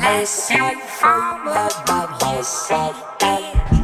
bless you from above, you said.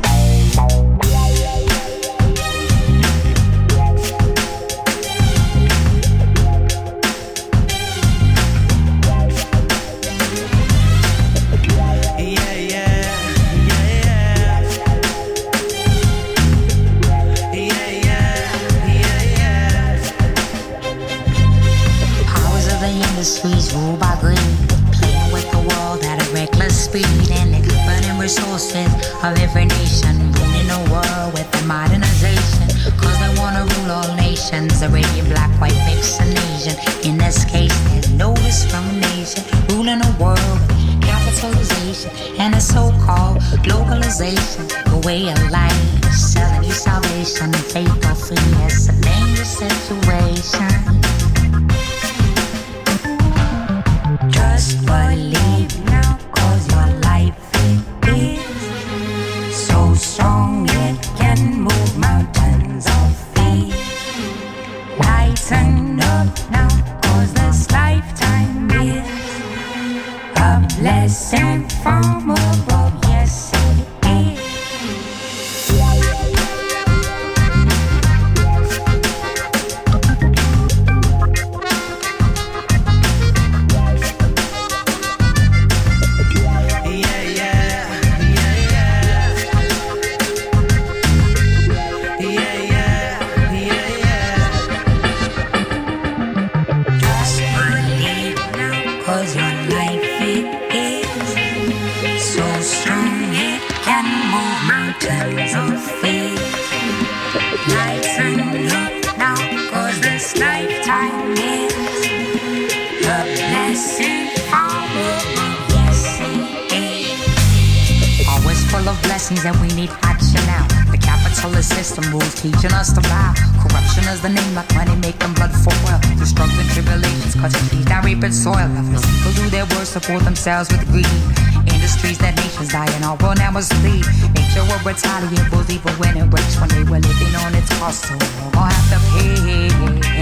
sacred soil. Helpless people do their worst, support themselves with greed. Industries that nations die and our world now must flee. Nature will retaliate, will leave when it rich when they were living on its cost. So we're we'll gonna have to pay.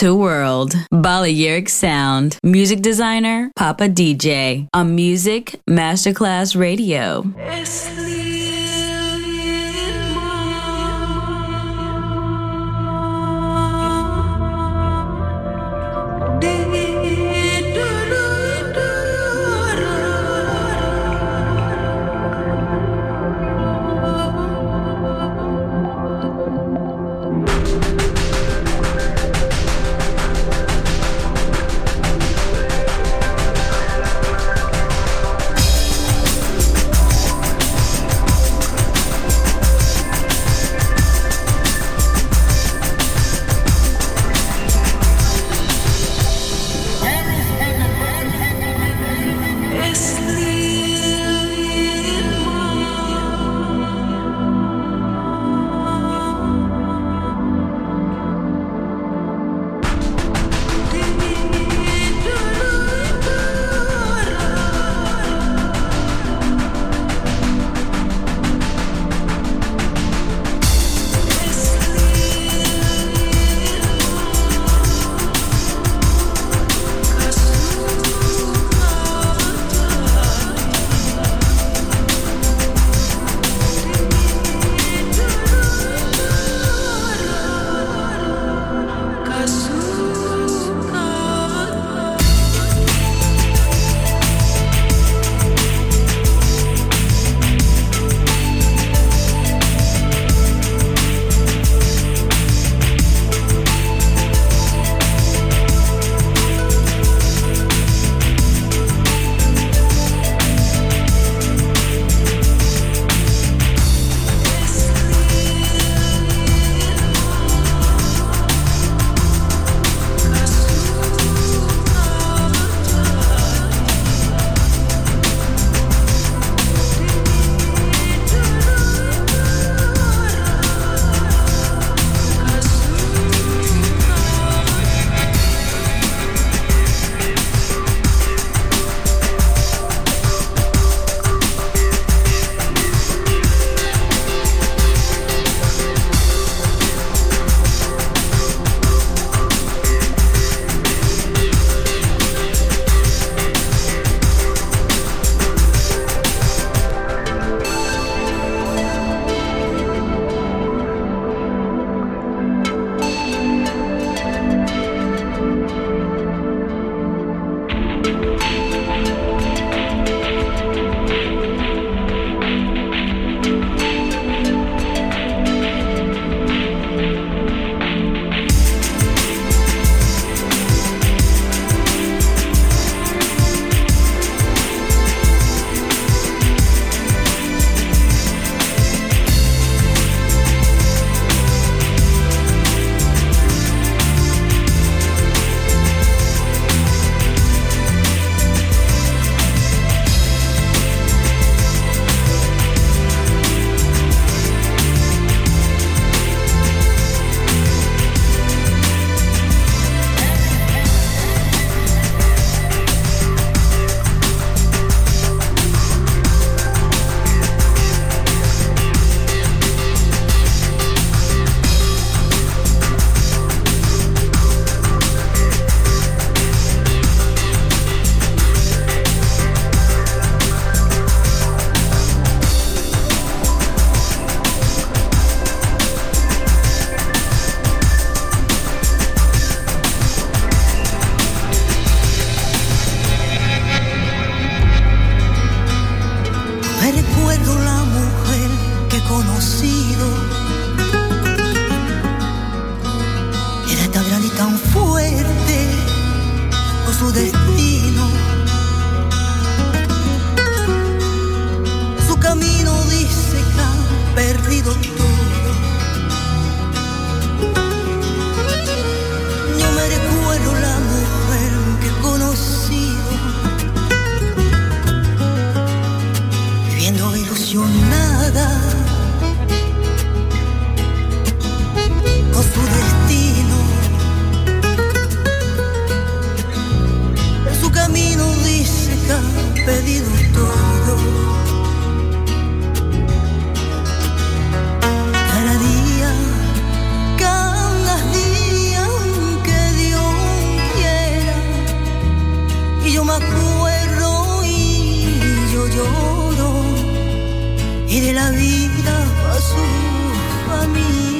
To world, Balearic sound. Music designer, Papa DJ. On Music Masterclass Radio. muero y yo lloro y de la vida pasó a mí.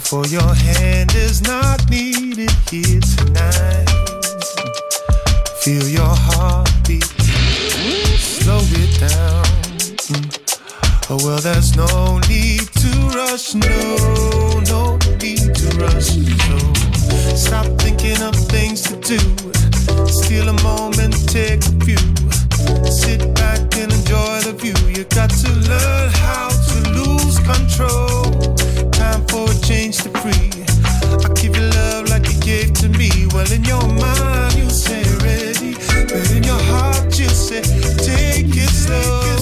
For your hand is not needed here tonight. Feel your heartbeat, slow it down. Oh, well, there's no need to rush, no, no need to rush. So stop thinking of things to do. Steal a moment, take a few. Sit back and enjoy the view. You got to learn how to lose control. Change to free. I give you love like you gave to me. Well, in your mind, you say ready, but in your heart, you say take it slow.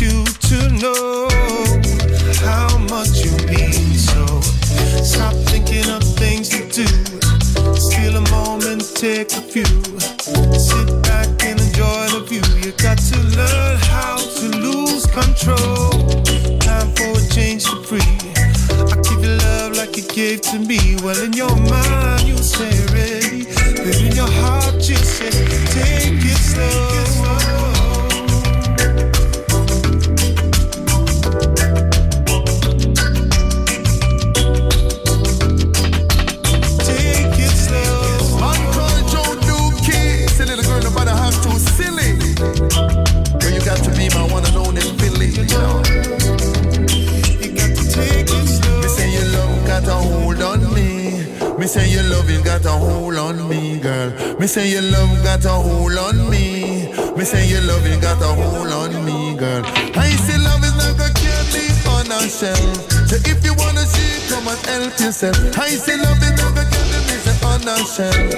you yourself. I say love in give me and it's an unashamed.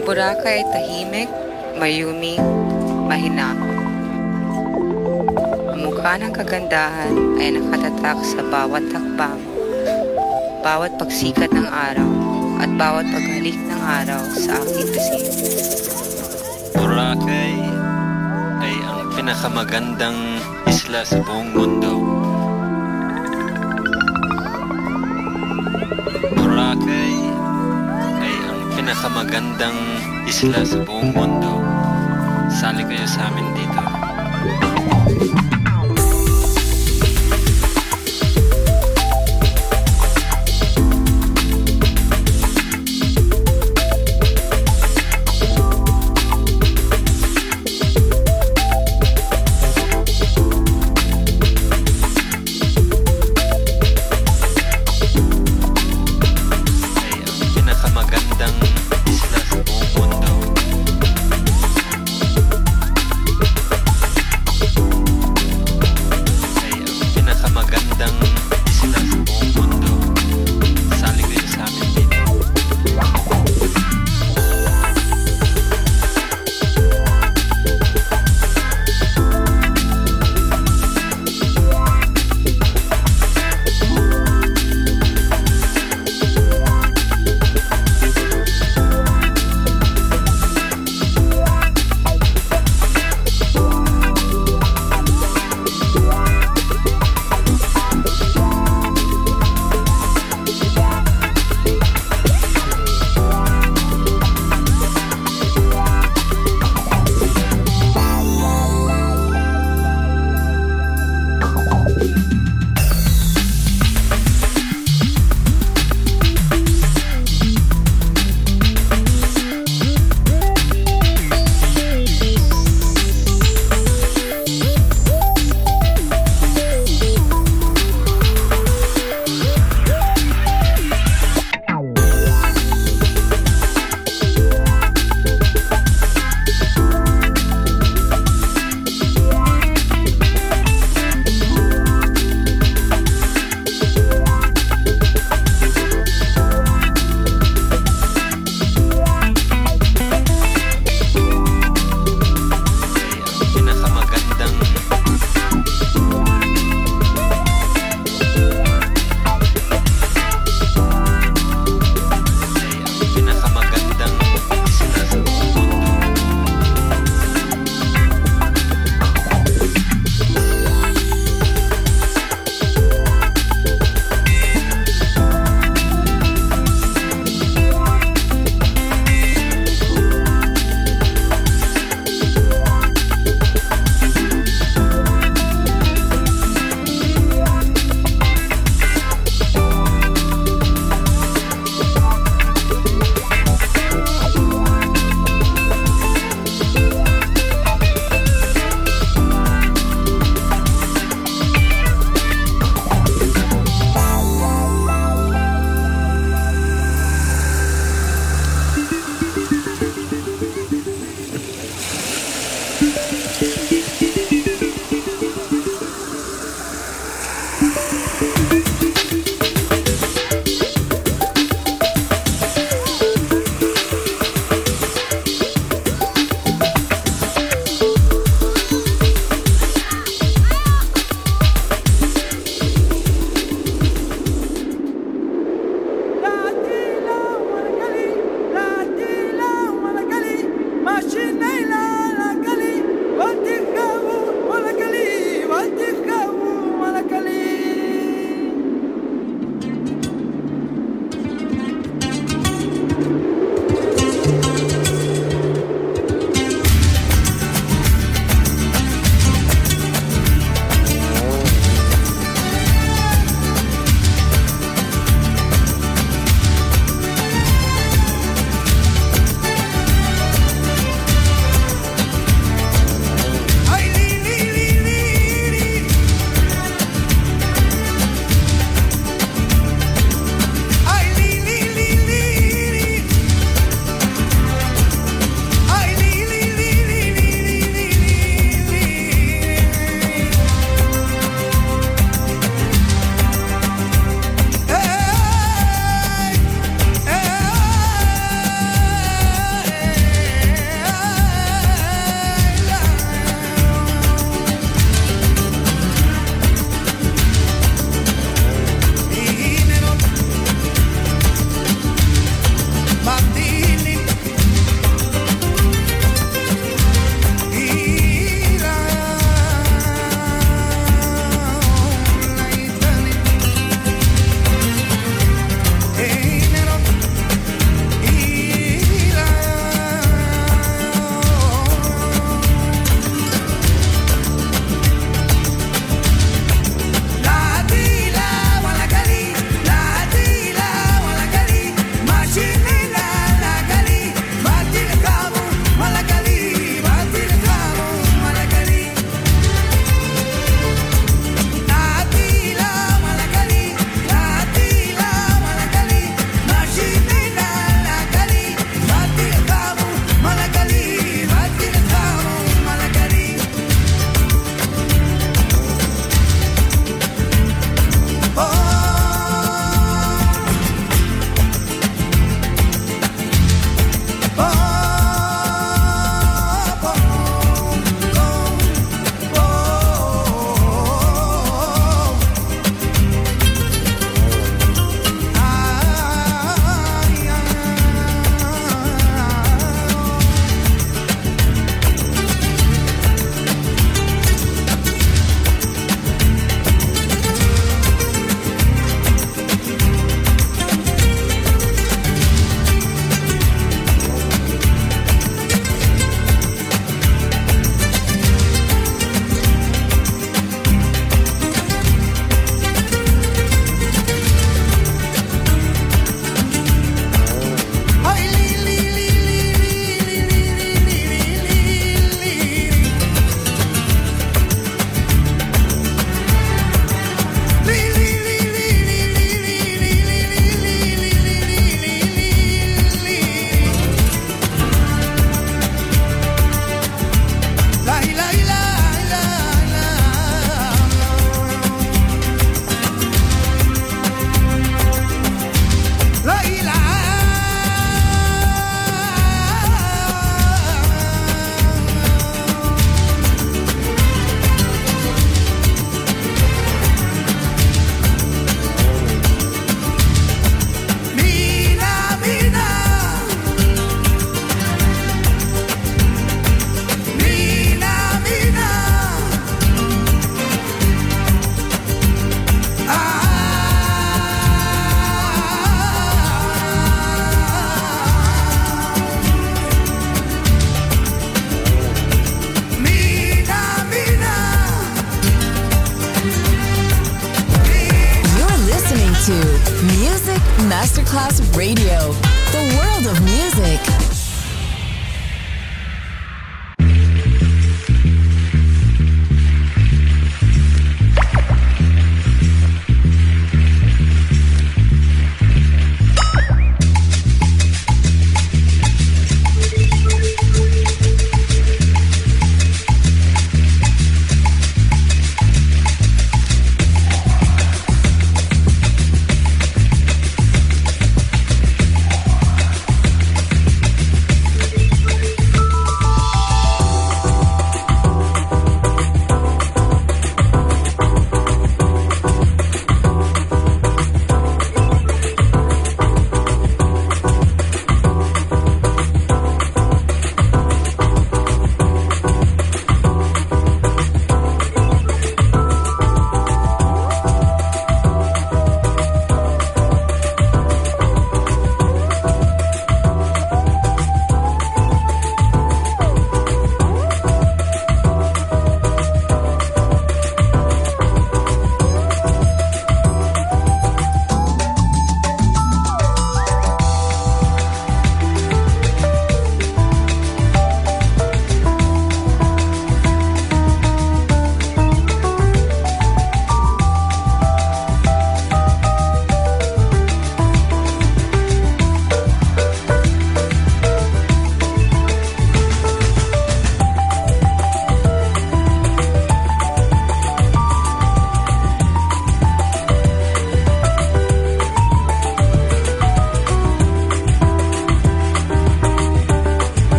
Ang Boracay ay tahimik, mayumi, mahinahon. Ang mukha ng kagandahan ay nakatatak sa bawat hakbang, bawat pagsikat ng araw, at bawat paghalik ng araw sa aking pisngi. Boracay ay ang pinakamagandang isla sa buong mundo. Pinakamagandang isla sa buong mundo. Sali kayo sa amin dito.